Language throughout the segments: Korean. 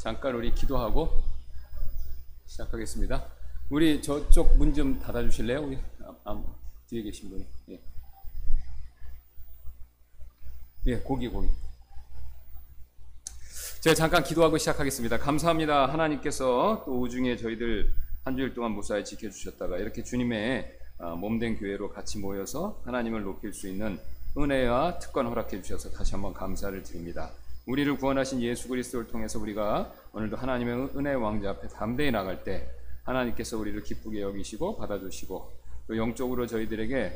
잠깐 우리 기도하고 시작하겠습니다. 우리 저쪽 문 좀 닫아주실래요? 우리 아, 아, 뒤에 계신 분이. 예. 예, 고기 고기. 제가 잠깐 기도하고 시작하겠습니다. 감사합니다. 하나님께서 또 오중에 저희들 한 주일 동안 무사히 지켜주셨다가 이렇게 주님의 아, 몸된 교회로 같이 모여서 하나님을 높일 수 있는 은혜와 특권 허락해 주셔서 다시 한번 감사를 드립니다. 우리를 구원하신 예수 그리스도를 통해서 우리가 오늘도 하나님의 은혜의 왕자 앞에 담대히 나갈 때 하나님께서 우리를 기쁘게 여기시고 받아주시고 또 영적으로 저희들에게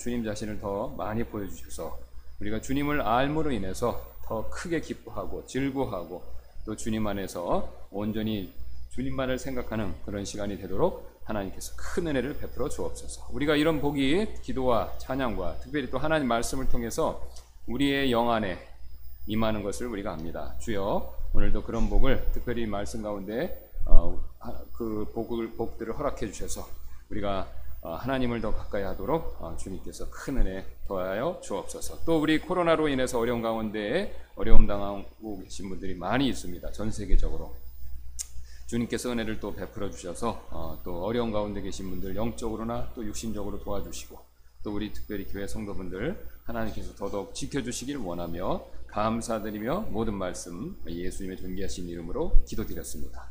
주님 자신을 더 많이 보여주셔서 우리가 주님을 알므로 인해서 더 크게 기뻐하고 즐거워하고 또 주님 안에서 온전히 주님만을 생각하는 그런 시간이 되도록 하나님께서 큰 은혜를 베풀어 주옵소서. 우리가 이런 복이 기도와 찬양과 특별히 또 하나님 말씀을 통해서 우리의 영 안에 임하는 것을 우리가 압니다. 주여 오늘도 그런 복을 특별히 말씀 가운데 어, 그 복을 복들을 허락해 주셔서 우리가 어, 하나님을 더 가까이 하도록 어, 주님께서 큰 은혜 더하여 주옵소서. 또 우리 코로나로 인해서 어려운 가운데 어려움 당하고 계신 분들이 많이 있습니다. 전 세계적으로. 주님께서 은혜를 또 베풀어 주셔서 어, 또 어려운 가운데 계신 분들 영적으로나 또 육신적으로 도와주시고 또 우리 특별히 교회 성도분들 하나님께서 더더욱 지켜주시길 원하며 감사드리며 모든 말씀 예수님의 존귀하신 이름으로 기도드렸습니다.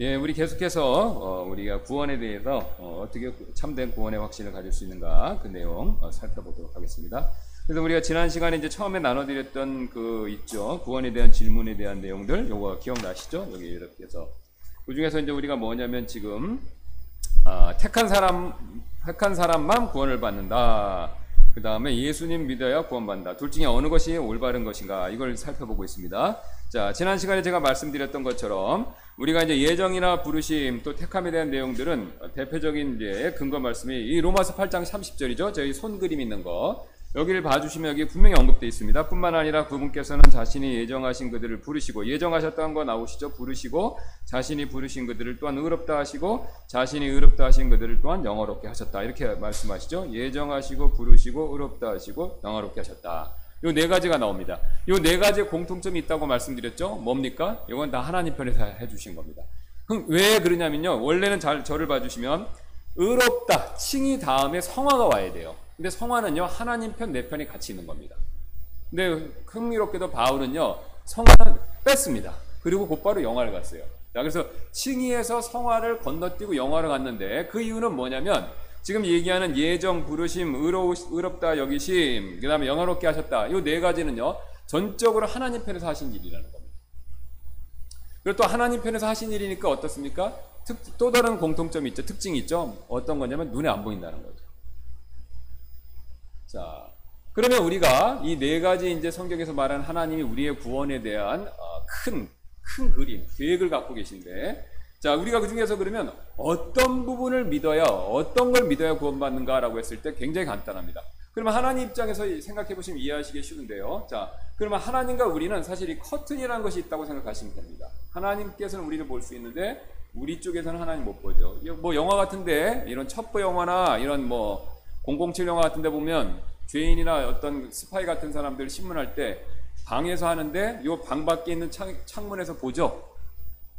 예, 우리 계속해서 어, 우리가 구원에 대해서 어, 떻게 참된 구원의 확신을 가질 수 있는가 그 내용 어, 살펴보도록 하겠습니다. 그래서 우리가 지난 시간에 이제 처음에 나눠드렸던 그 있죠 구원에 대한 질문에 대한 내용들 요거 기억나시죠? 여기 이렇게 해서 그 중에서 이제 우리가 뭐냐면 지금 아, 택한 사람 택한 사람만 구원을 받는다. 그 다음에 예수님 믿어야 구원받는다. 둘 중에 어느 것이 올바른 것인가 이걸 살펴보고 있습니다. 자 지난 시간에 제가 말씀드렸던 것처럼 우리가 이제 예정이나 부르심 또 택함에 대한 내용들은 대표적인 이제 근거 말씀이 이 로마서 8장 30절이죠. 저희 손 그림 있는 거. 여기를 봐주시면 여기 분명히 언급되어 있습니다. 뿐만 아니라 그분께서는 자신이 예정하신 그들을 부르시고 예정하셨다는 거 나오시죠. 부르시고 자신이 부르신 그들을 또한 의롭다 하시고 자신이 의롭다 하신 그들을 또한 영어롭게 하셨다. 이렇게 말씀하시죠. 예정하시고 부르시고 의롭다 하시고 영어롭게 하셨다. 요 네 가지가 나옵니다. 요 네 가지 공통점이 있다고 말씀드렸죠. 뭡니까? 이건 다 하나님 편에서 해주신 겁니다. 그럼 왜 그러냐면요. 원래는 잘 저를 봐주시면 의롭다 칭이 다음에 성화가 와야 돼요. 근데 성화는요 하나님 편 내 편이 같이 있는 겁니다. 근데 흥미롭게도 바울은요 성화는 뺐습니다. 그리고 곧바로 영화를 갔어요. 자 그래서 칭의에서 성화를 건너뛰고 영화를 갔는데 그 이유는 뭐냐면 지금 얘기하는 예정 부르심 의로, 의롭다 여기심 그 다음에 영화롭게 하셨다 이 네 가지는요 전적으로 하나님 편에서 하신 일이라는 겁니다. 그리고 또 하나님 편에서 하신 일이니까 어떻습니까? 특, 또 다른 공통점이 있죠. 특징이 있죠. 어떤 거냐면 눈에 안 보인다는 거죠. 자, 그러면 우리가 이 네 가지 이제 성경에서 말하는 하나님이 우리의 구원에 대한 큰, 큰 그림, 계획을 갖고 계신데, 자, 우리가 그 중에서 그러면 어떤 부분을 믿어야, 어떤 걸 믿어야 구원받는가라고 했을 때 굉장히 간단합니다. 그러면 하나님 입장에서 생각해 보시면 이해하시기 쉬운데요. 자, 그러면 하나님과 우리는 사실 이 커튼이라는 것이 있다고 생각하시면 됩니다. 하나님께서는 우리를 볼 수 있는데, 우리 쪽에서는 하나님 못 보죠. 뭐 영화 같은데, 이런 첩보 영화나 이런 뭐, 007 영화 같은 데 보면 죄인이나 어떤 스파이 같은 사람들 신문할 때 방에서 하는데 요 방 밖에 있는 창, 창문에서 보죠.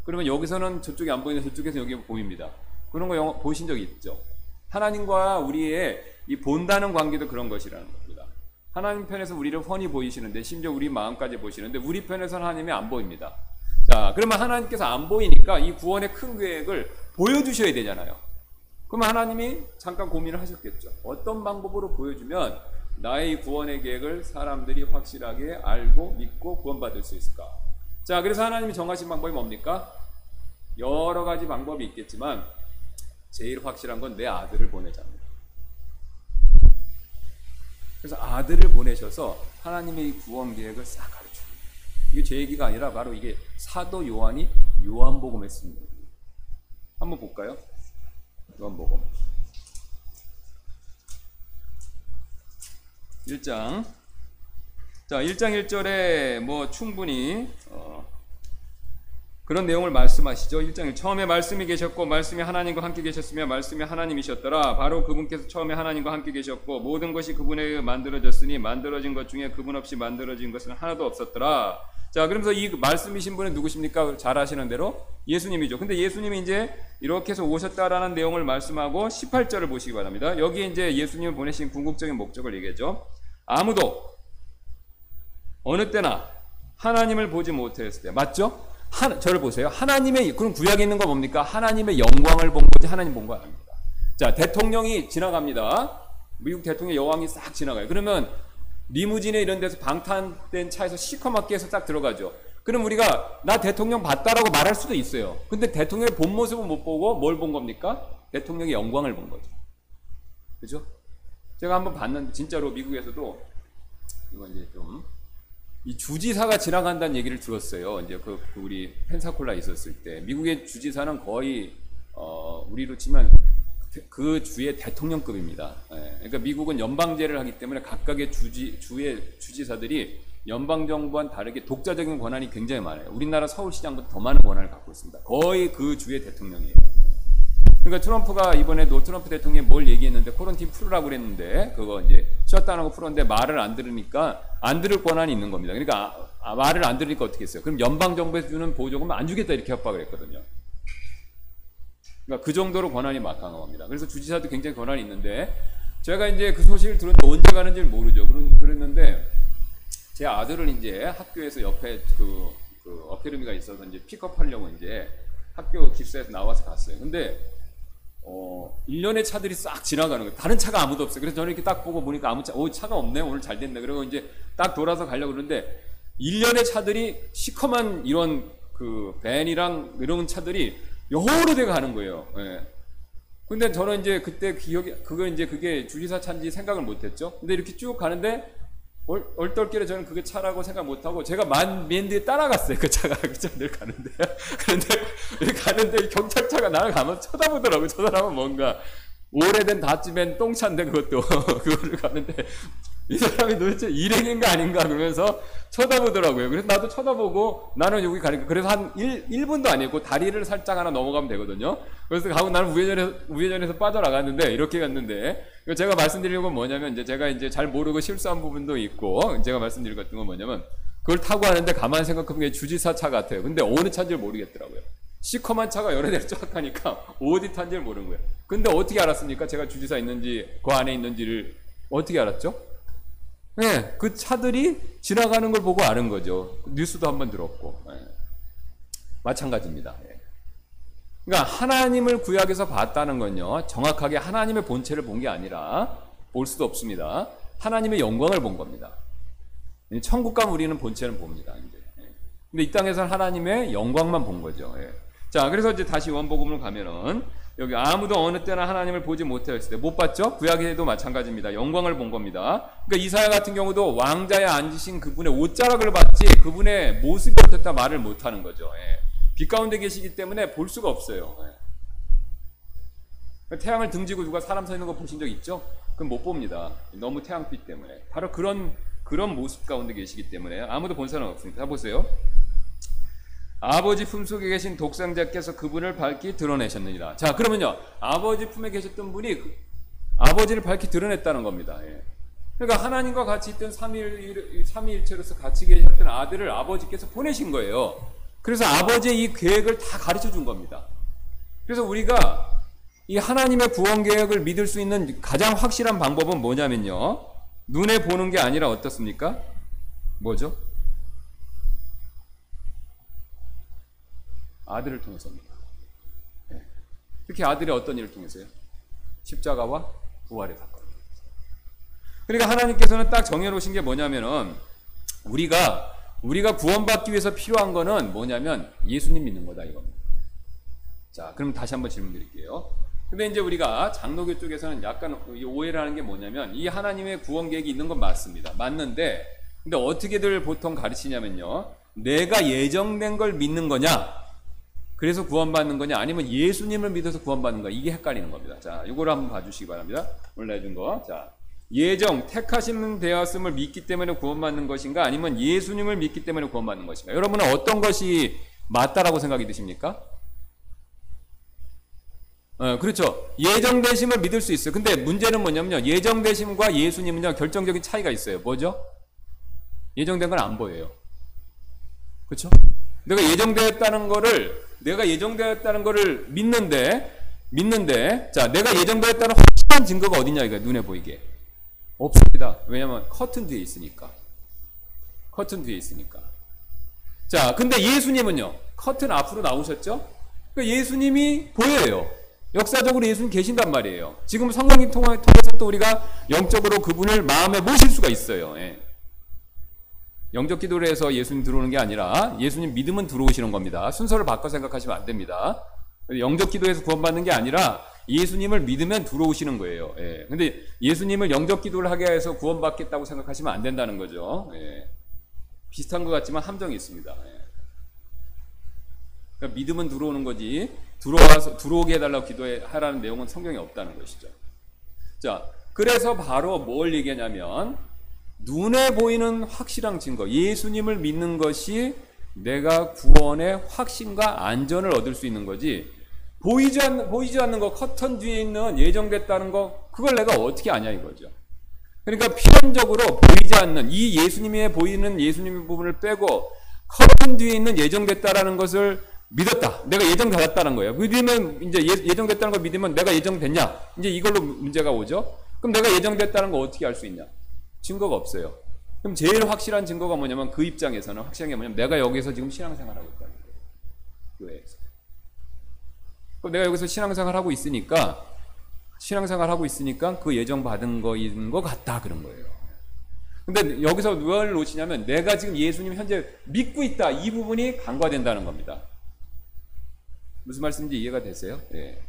그러면 여기서는 저쪽이 안 보이는데 저쪽에서 여기 보입니다. 그런 거 영화 보신 적 있죠? 하나님과 우리의 이 본다는 관계도 그런 것이라는 겁니다. 하나님 편에서 우리를 훤히 보이시는데 심지어 우리 마음까지 보시는데 우리 편에서는 하나님이 안 보입니다. 자, 그러면 하나님께서 안 보이니까 이 구원의 큰 계획을 보여주셔야 되잖아요. 그럼 하나님이 잠깐 고민을 하셨겠죠. 어떤 방법으로 보여주면 나의 구원의 계획을 사람들이 확실하게 알고 믿고 구원받을 수 있을까? 자, 그래서 하나님이 정하신 방법이 뭡니까? 여러 가지 방법이 있겠지만 제일 확실한 건 내 아들을 보내자입니다. 그래서 아들을 보내셔서 하나님의 구원 계획을 싹 가르쳐요. 이게 제 얘기가 아니라 바로 이게 사도 요한이 요한복음에 씁니다. 한번 볼까요? 요한복음 1장. 자 1장 1절에 뭐 충분히 어, 그런 내용을 말씀하시죠. 1장 1 처음에 말씀이 계셨고 말씀이 하나님과 함께 계셨으며 말씀이 하나님이셨더라. 바로 그분께서 처음에 하나님과 함께 계셨고 모든 것이 그분에 의해 만들어졌으니 만들어진 것 중에 그분 없이 만들어진 것은 하나도 없었더라 자, 그러면서 이 말씀이신 분은 누구십니까? 잘 아시는 대로 예수님이죠. 근데 예수님이 이제 이렇게 해서 오셨다라는 내용을 말씀하고 18절을 보시기 바랍니다. 여기 이제 예수님을 보내신 궁극적인 목적을 얘기하죠. 아무도 어느 때나 하나님을 보지 못했을 때 맞죠? 하, 저를 보세요. 하나님의 그럼 구약에 있는 거 뭡니까? 하나님의 영광을 본 거지 하나님 본 거 아닙니다. 자 대통령이 지나갑니다. 미국 대통령 여왕이 싹 지나가요. 그러면 리무진에 이런 데서 방탄된 차에서 시커멓게 해서 딱 들어가죠. 그럼 우리가 나 대통령 봤다라고 말할 수도 있어요. 근데 대통령의 본 모습은 못 보고 뭘 본 겁니까? 대통령의 영광을 본 거죠. 그죠? 제가 한번 봤는데 진짜로 미국에서도 이거 이제 좀 이 주지사가 지나간다는 얘기를 들었어요. 이제 그, 그 우리 펜사콜라 있었을 때 미국의 주지사는 거의 어 우리로 치면 그 주의 대통령급입니다. 예, 그러니까 미국은 연방제를 하기 때문에 각각의 주지 주의 주지사들이 연방 정부와는 다르게 독자적인 권한이 굉장히 많아요. 우리나라 서울시장보다 더 많은 권한을 갖고 있습니다. 거의 그 주의 대통령이에요. 그러니까 트럼프가 이번에 도 트럼프 대통령이 뭘 얘기했는데 코런틴 풀으라고 그랬는데 그거 이제 거 풀었는데 말을 안 들으니까 안 들을 권한이 있는 겁니다. 그러니까 아, 아, 말을 안 들으니까 어떻게 했어요? 그럼 연방 정부에서 주는 보조금 안 주겠다 이렇게 협박을 했거든요. 그러니까 그 정도로 권한이 막강한 겁니다. 그래서 주지사도 굉장히 권한이 있는데 제가 이제 그 소식을 들었는데 언제 가는지 모르죠. 그랬는데 제 아들을 이제 학교에서 옆에 그, 그 어케르미가 있어서 이제 픽업하려고 이제 학교 기숙사에서 나와서 갔어요. 근데 어, 1년의 차들이 싹 지나가는 거예요. 다른 차가 아무도 없어요. 그래서 저는 이렇게 딱 보고 보니까 아무 차, 오, 차가 없네. 오늘 잘 됐네. 그리고 이제 딱 돌아서 가려고 그러는데 1년의 차들이 시커먼 이런 그 밴이랑 이런 차들이 여러 대가 가는 거예요. 예. 근데 저는 이제 그때 기억이, 그거 이제 그게 주지사 차인지 생각을 못 했죠. 근데 이렇게 쭉 가는데 얼, 얼떨결에 저는 그게 차라고 생각 못하고 제가 만, 맨 뒤에 따라갔어요. 그 차가 그 차들 가는데. 그런데 가는데 경찰차가 나를 가면 쳐다보더라고요. 저 사람은 뭔가 오래된 다찌맨 똥차인데 그것도 그거를 가는데 이 사람이 도대체 일행인가 아닌가 그러면서 쳐다보더라고요. 그래서 나도 쳐다보고 나는 여기 가니까 그래서 한 1, 1분도 아니고 다리를 살짝 하나 넘어가면 되거든요. 그래서 가고 나는 우회전에서, 우회전에서 빠져나갔는데 이렇게 갔는데 제가 말씀드리는 건 뭐냐면 이제 제가 이제 잘 모르고 실수한 부분도 있고 제가 말씀드릴 것 같은 건 뭐냐면 그걸 타고 하는데 가만히 생각해보면 주지사 차 같아요. 근데 어느 차인지 모르겠더라고요. 시커먼 차가 여러 대를 쫙 가니까 어디 탄지를 모르는 거예요. 근데 어떻게 알았습니까? 제가 주지사 있는지 그 안에 있는지를 어떻게 알았죠? 네, 그 차들이 지나가는 걸 보고 아는 거죠. 뉴스도 한번 들었고. 네. 마찬가지입니다. 네. 그러니까 하나님을 구약에서 봤다는 건요, 정확하게 하나님의 본체를 본 게 아니라 볼 수도 없습니다. 하나님의 영광을 본 겁니다. 천국 가면 우리는 본체는 봅니다. 이제. 근데 이 땅에서는 하나님의 영광만 본 거죠. 예. 자, 그래서 이제 다시 원복음을 가면은 여기 아무도 어느 때나 하나님을 보지 못했을 때 못 봤죠? 구약에도 마찬가지입니다. 영광을 본 겁니다. 그러니까 이사야 같은 경우도 왕자에 앉으신 그분의 옷자락을 봤지 그분의 모습이 어떻다 말을 못 하는 거죠. 예. 빛 가운데 계시기 때문에 볼 수가 없어요. 예. 태양을 등지고 누가 사람 서 있는 거 보신 적 있죠? 그럼 못 봅니다. 너무 태양빛 때문에. 바로 그런 그런 모습 가운데 계시기 때문에 아무도 본 사람 없습니다. 자 보세요. 아버지 품속에 계신 독생자께서 그분을 밝히 드러내셨느니라. 자, 그러면요. 아버지 품에 계셨던 분이 그 아버지를 밝히 드러냈다는 겁니다. 예. 그러니까 하나님과 같이 있던 삼위일, 삼위일체로서 같이 계셨던 아들을 아버지께서 보내신 거예요. 그래서 아버지의 이 계획을 다 가르쳐 준 겁니다. 그래서 우리가 이 하나님의 구원 계획을 믿을 수 있는 가장 확실한 방법은 뭐냐면요. 눈에 보는 게 아니라 어떻습니까? 뭐죠? 아들을 통해서입니다. 네. 특히 아들이 어떤 일을 통해서요? 십자가와 부활의 사건. 그러니까 하나님께서는 딱 정해놓으신 게 뭐냐면은 우리가 우리가 구원받기 위해서 필요한 거는 뭐냐면 예수님 믿는 거다 이겁니다. 자, 그럼 다시 한번 질문 드릴게요. 근데 이제 우리가 장로교 쪽에서는 약간 오해를 하는 게 뭐냐면 이 하나님의 구원 계획이 있는 건 맞습니다. 맞는데 근데 어떻게들 보통 가르치냐면요. 내가 예정된 걸 믿는 거냐? 그래서 구원받는 거냐 아니면 예수님을 믿어서 구원받는 거냐 이게 헷갈리는 겁니다. 자, 이거를 한번 봐주시기 바랍니다. 오늘 내준 거. 자, 예정 택하심 되었음을 믿기 때문에 구원받는 것인가 아니면 예수님을 믿기 때문에 구원받는 것인가? 여러분은 어떤 것이 맞다라고 생각이 드십니까? 어, 그렇죠. 예정되심을 믿을 수 있어요. 근데 문제는 뭐냐면요. 예정되심과 예수님은요, 결정적인 차이가 있어요. 뭐죠? 예정된 건 안 보여요. 그렇죠? 내가 예정되었다는 거를 내가 예정되었다는 거를 믿는데 믿는데 자 내가 예정되었다는 확실한 증거가 어디냐 이거 눈에 보이게 없습니다. 왜냐하면 커튼 뒤에 있으니까 커튼 뒤에 있으니까 자 근데 예수님은요 커튼 앞으로 나오셨죠? 그러니까 예수님이 보여요. 역사적으로 예수님 계신단 말이에요. 지금 성경님 통해서 또 우리가 영적으로 그분을 마음에 모실 수가 있어요. 예. 영적 기도를 해서 예수님 들어오는 게 아니라 예수님 믿으면 들어오시는 겁니다. 순서를 바꿔 생각하시면 안 됩니다. 영적 기도에서 구원받는 게 아니라 예수님을 믿으면 들어오시는 거예요. 예. 근데 예수님을 영적 기도를 하게 해서 구원받겠다고 생각하시면 안 된다는 거죠. 예. 비슷한 것 같지만 함정이 있습니다. 예. 그러니까 믿으면 들어오는 거지 들어와서 들어오게 해달라고 기도하라는 내용은 성경에 없다는 것이죠. 자, 그래서 바로 뭘 얘기하냐면 눈에 보이는 확실한 증거, 예수님을 믿는 것이 내가 구원의 확신과 안전을 얻을 수 있는 거지. 보이지 않는, 보이지 않는 거, 커튼 뒤에 있는 예정됐다는 거, 그걸 내가 어떻게 아냐 이거죠. 그러니까 필연적으로 보이지 않는, 이 예수님의 보이는 예수님의 부분을 빼고, 커튼 뒤에 있는 예정됐다라는 것을 믿었다. 내가 예정받았다는 거예요. 믿으면, 이제 예, 예정됐다는 걸 믿으면 내가 예정됐냐? 이제 이걸로 문제가 오죠? 그럼 내가 예정됐다는 거 어떻게 알 수 있냐? 증거가 없어요. 그럼 제일 확실한 증거가 뭐냐면 그 입장에서는 확실한 게 뭐냐면 내가 여기서 지금 신앙생활하고 있다는 거예요. 교회에서. 그럼 내가 여기서 신앙생활하고 있으니까 신앙생활하고 있으니까 그 예정 받은 거인 것 같다 그런 거예요. 근데 여기서 뭘 놓치냐면 내가 지금 예수님 현재 믿고 있다 이 부분이 간과된다는 겁니다. 무슨 말씀인지 이해가 되세요? 네.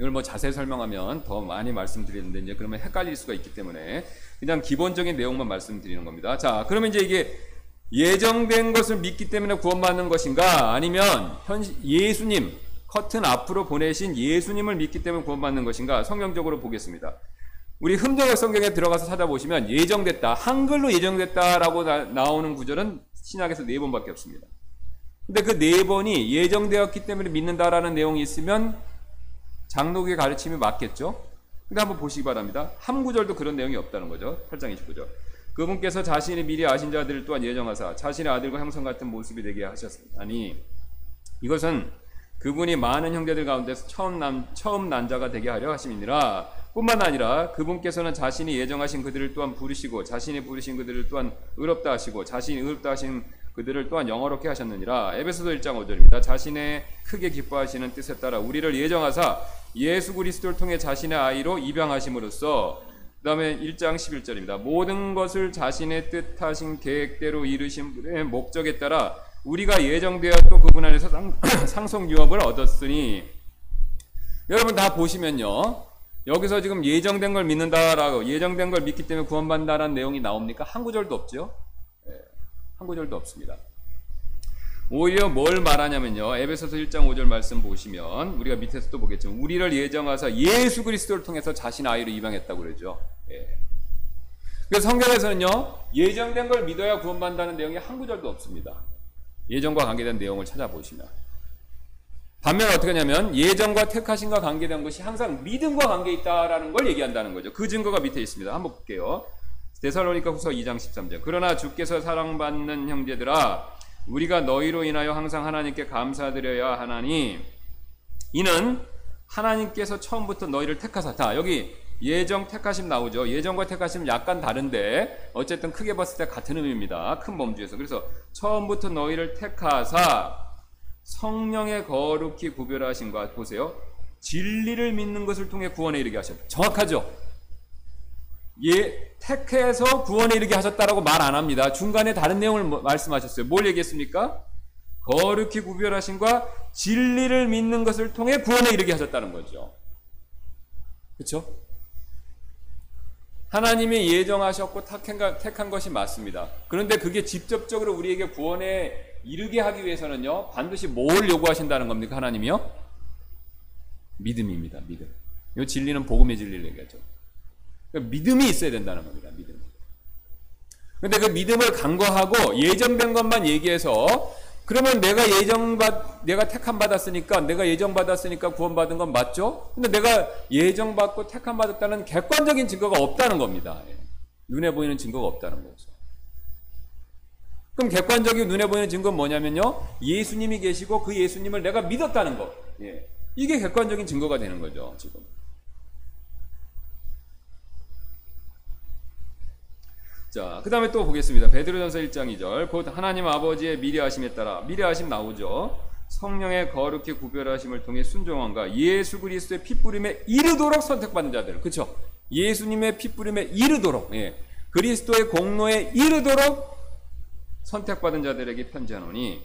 이걸 뭐 자세히 설명하면 더 많이 말씀드리는데 이제 그러면 헷갈릴 수가 있기 때문에 그냥 기본적인 내용만 말씀드리는 겁니다. 자, 그러면 이제 이게 예정된 것을 믿기 때문에 구원받는 것인가 아니면 현 예수님 커튼 앞으로 보내신 예수님을 믿기 때문에 구원받는 것인가 성경적으로 보겠습니다. 우리 흠정역 성경에 들어가서 찾아보시면 예정됐다 한글로 예정됐다라고 나, 오는 구절은 신약에서 네 번밖에 없습니다. 근데 그 네 번이 예정되었기 때문에 믿는다라는 내용이 있으면 장로의 가르침이 맞겠죠? 근데 한번 보시기 바랍니다. 한 구절도 그런 내용이 없다는 거죠. 8장 29절. 그분께서 자신이 미리 아신 자들을 또한 예정하사 자신의 아들과 형성 같은 모습이 되게 하셨으니 이것은 그분이 많은 형제들 가운데서 처음 남 처음 난 자가 되게 하려 하심이니라. 뿐만 아니라 그분께서는 자신이 예정하신 그들을 또한 부르시고 자신이 부르신 그들을 또한 의롭다 하시고 자신이 의롭다 하신 그들을 또한 영어롭게 하셨느니라. 에베소서 1장 5절입니다. 자신의 크게 기뻐하시는 뜻에 따라 우리를 예정하사 예수 그리스도를 통해 자신의 아이로 입양하심으로써 그 다음에 1장 11절입니다. 모든 것을 자신의 뜻하신 계획대로 이루신 분의 목적에 따라 우리가 예정되어 또 그분 안에서 상, 속 유업을 얻었으니 여러분 다 보시면요. 여기서 지금 예정된 걸 믿는다라고 예정된 걸 믿기 때문에 구원받는다라는 내용이 나옵니까? 한 구절도 없죠. 네, 한 구절도 없습니다. 오히려 뭘 말하냐면요. 에베소서 1장 5절 말씀 보시면 우리가 밑에서 또 보겠지만 우리를 예정하사 예수 그리스도를 통해서 자신 아이로 입양했다고 그러죠. 예. 그래서 성경에서는요. 예정된 걸 믿어야 구원받는다는 내용이 한 구절도 없습니다. 예정과 관계된 내용을 찾아보시면 반면 어떻게 하냐면 예정과 택하심과 관계된 것이 항상 믿음과 관계 있다라는 걸 얘기한다는 거죠. 그 증거가 밑에 있습니다. 한번 볼게요. 데살로니가 후서 2장 13절. 그러나 주께서 사랑받는 형제들아 우리가 너희로 인하여 항상 하나님께 감사드려야 하나니 이는 하나님께서 처음부터 너희를 택하사 다 여기 예정 택하심 나오죠. 예정과 택하심 약간 다른데 어쨌든 크게 봤을 때 같은 의미입니다. 큰 범주에서. 그래서 처음부터 너희를 택하사 성령의 거룩히 구별하신 것 보세요. 진리를 믿는 것을 통해 구원에 이르게 하셨다. 정확하죠? 예, 택해서 구원에 이르게 하셨다라고 말 안 합니다. 중간에 다른 내용을 뭐 말씀하셨어요. 뭘 얘기했습니까? 거룩히 구별하신과 진리를 믿는 것을 통해 구원에 이르게 하셨다는 거죠. 그렇죠? 하나님이 예정하셨고 택한 것이 맞습니다. 그런데 그게 직접적으로 우리에게 구원에 이르게 하기 위해서는요, 반드시 뭘 요구하신다는 겁니까? 하나님이요? 믿음입니다. 믿음. 이 진리는 복음의 진리를 얘기하죠. 그러니까 믿음이 있어야 된다는 겁니다. 믿음. 근데 그 믿음을 간과하고 예정된 것만 얘기해서 그러면 내가 예정받 내가 택함 받았으니까 내가 예정 받았으니까 구원 받은 건 맞죠? 근데 내가 예정 받고 택함 받았다는 객관적인 증거가 없다는 겁니다. 예. 눈에 보이는 증거가 없다는 거죠. 그럼 객관적인 눈에 보이는 증거는 뭐냐면요. 예수님이 계시고 그 예수님을 내가 믿었다는 것. 예. 이게 객관적인 증거가 되는 거죠, 지금. 자, 그 다음에 또 보겠습니다. 베드로전서 1장 2절. 곧 하나님 아버지의 미래 하심에 따라, 미래 하심 나오죠. 성령의 거룩히 구별하심을 통해 순종함과 예수 그리스도의 피뿌림에 이르도록 선택받은 자들. 그쵸? 예수님의 피뿌림에 이르도록, 예. 그리스도의 공로에 이르도록 선택받은 자들에게 편지하노니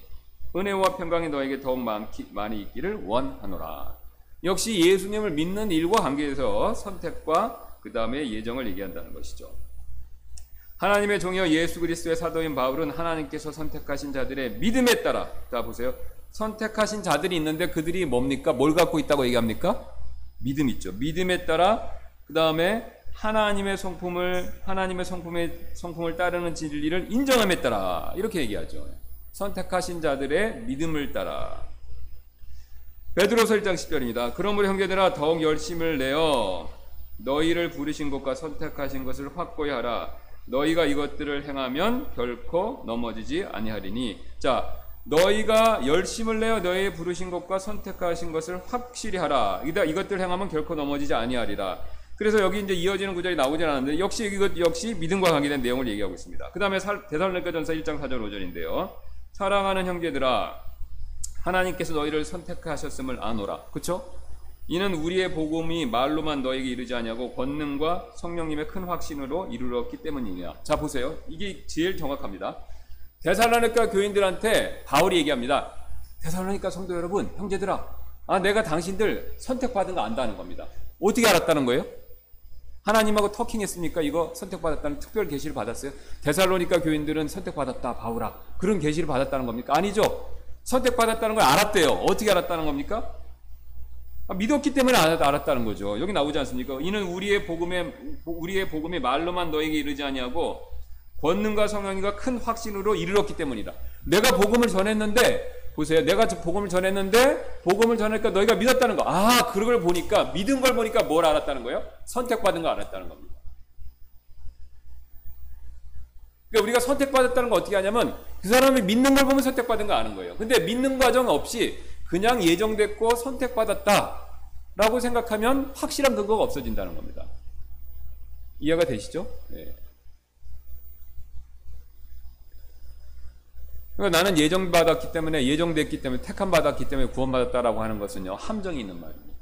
은혜와 평강이 너에게 더욱 많기, 많이 있기를 원하노라. 역시 예수님을 믿는 일과 관계에서 선택과 그 다음에 예정을 얘기한다는 것이죠. 하나님의 종이여 예수 그리스도의 사도인 바울은 하나님께서 선택하신 자들의 믿음에 따라 자 보세요. 선택하신 자들이 있는데 그들이 뭡니까? 뭘 갖고 있다고 얘기합니까? 믿음 있죠. 믿음에 따라 그 다음에 하나님의 성품을 하나님의 성품의 성품을 따르는 진리를 인정함에 따라 이렇게 얘기하죠. 선택하신 자들의 믿음을 따라 베드로서 1장 10절입니다. 그러므로 형제들아 더욱 열심을 내어 너희를 부르신 것과 선택하신 것을 확고히 하라. 너희가 이것들을 행하면 결코 넘어지지 아니하리니. 자, 너희가 열심을 내어 너희의 부르신 것과 선택하신 것을 확실히 하라. 이것들 행하면 결코 넘어지지 아니하리라. 그래서 여기 이제 이어지는 구절이 나오진 않았는데 역시 이것 역시 믿음과 관계된 내용을 얘기하고 있습니다. 그 다음에 대살로니가전서 1장 4절 5절인데요. 사랑하는 형제들아 하나님께서 너희를 선택하셨음을 아노라. 그렇죠? 이는 우리의 복음이 말로만 너에게 이르지 아니하고 권능과 성령님의 큰 확신으로 이르렀기 때문이냐. 자 보세요. 이게 제일 정확합니다. 데살로니가 교인들한테 바울이 얘기합니다. 데살로니가 성도 여러분, 형제들아, 아 내가 당신들 선택받은 거 안다는 겁니다. 어떻게 알았다는 거예요? 하나님하고 터킹했습니까? 이거 선택받았다는 특별 계시를 받았어요? 데살로니가 교인들은 선택받았다, 바울아. 그런 계시를 받았다는 겁니까? 아니죠. 선택받았다는 걸 알았대요. 어떻게 알았다는 겁니까? 아, 믿었기 때문에 알았다는 거죠. 여기 나오지 않습니까? 이는 우리의 복음에 우리의 복음이 말로만 너에게 이르지 아니하고 권능과 성령과 큰 확신으로 이르렀기 때문이다. 내가 복음을 전했는데 보세요. 내가 복음을 전했는데 복음을 전하니까 너희가 믿었다는 거. 아, 그걸 보니까 믿은 걸 보니까 뭘 알았다는 거예요? 선택받은 거 알았다는 겁니다. 그러니까 우리가 선택받았다는 거 어떻게 하냐면 그 사람이 믿는 걸 보면 선택받은 거 아는 거예요. 근데 믿는 과정 없이 그냥 예정됐고 선택받았다 라고 생각하면 확실한 근거가 없어진다는 겁니다. 이해가 되시죠? 네. 그러니까 나는 예정받았기 때문에 예정됐기 때문에 택함 받았기 때문에 구원받았다라고 하는 것은요 함정이 있는 말입니다.